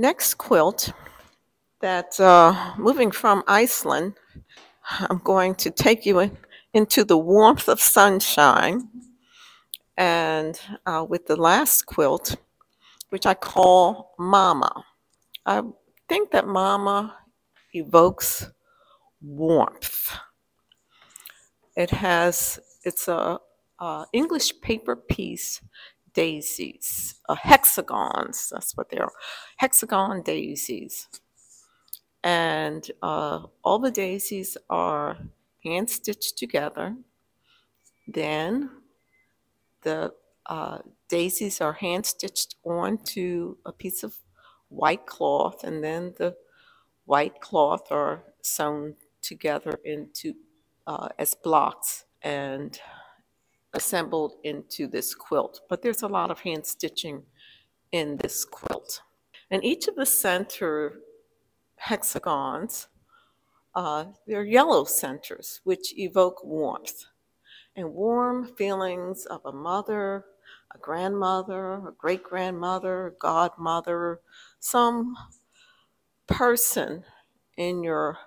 Next quilt that uh, moving from Iceland, I'm going to take you in, into the warmth of sunshine. And uh, with the last quilt, which I call Mama. I think that Mama evokes warmth. It has, it's a, a English paper piece daisies, uh, hexagons, that's what they are, hexagon daisies. And uh, all the daisies are hand stitched together. Then the uh, daisies are hand stitched onto a piece of white cloth, and then the white cloth are sewn together into uh, as blocks and assembled into this quilt. But there's a lot of hand stitching in this quilt. And each of the center hexagons, uh, they're yellow centers, which evoke warmth and warm feelings of a mother, a grandmother, a great grandmother, a godmother, some person in your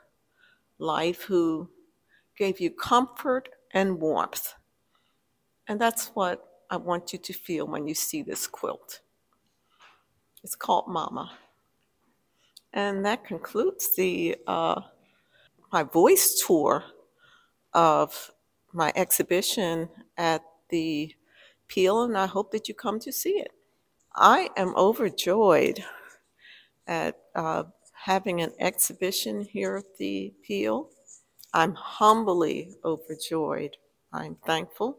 life who gave you comfort and warmth. And that's what I want you to feel when you see this quilt. It's called Mama. And that concludes the uh, my voice tour of my exhibition at the Peale, and I hope that you come to see it. I am overjoyed at uh, having an exhibition here at the Peale. I'm humbly overjoyed. I'm thankful,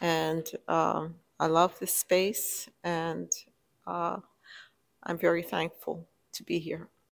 and um, I love this space, and uh, I'm very thankful to be here.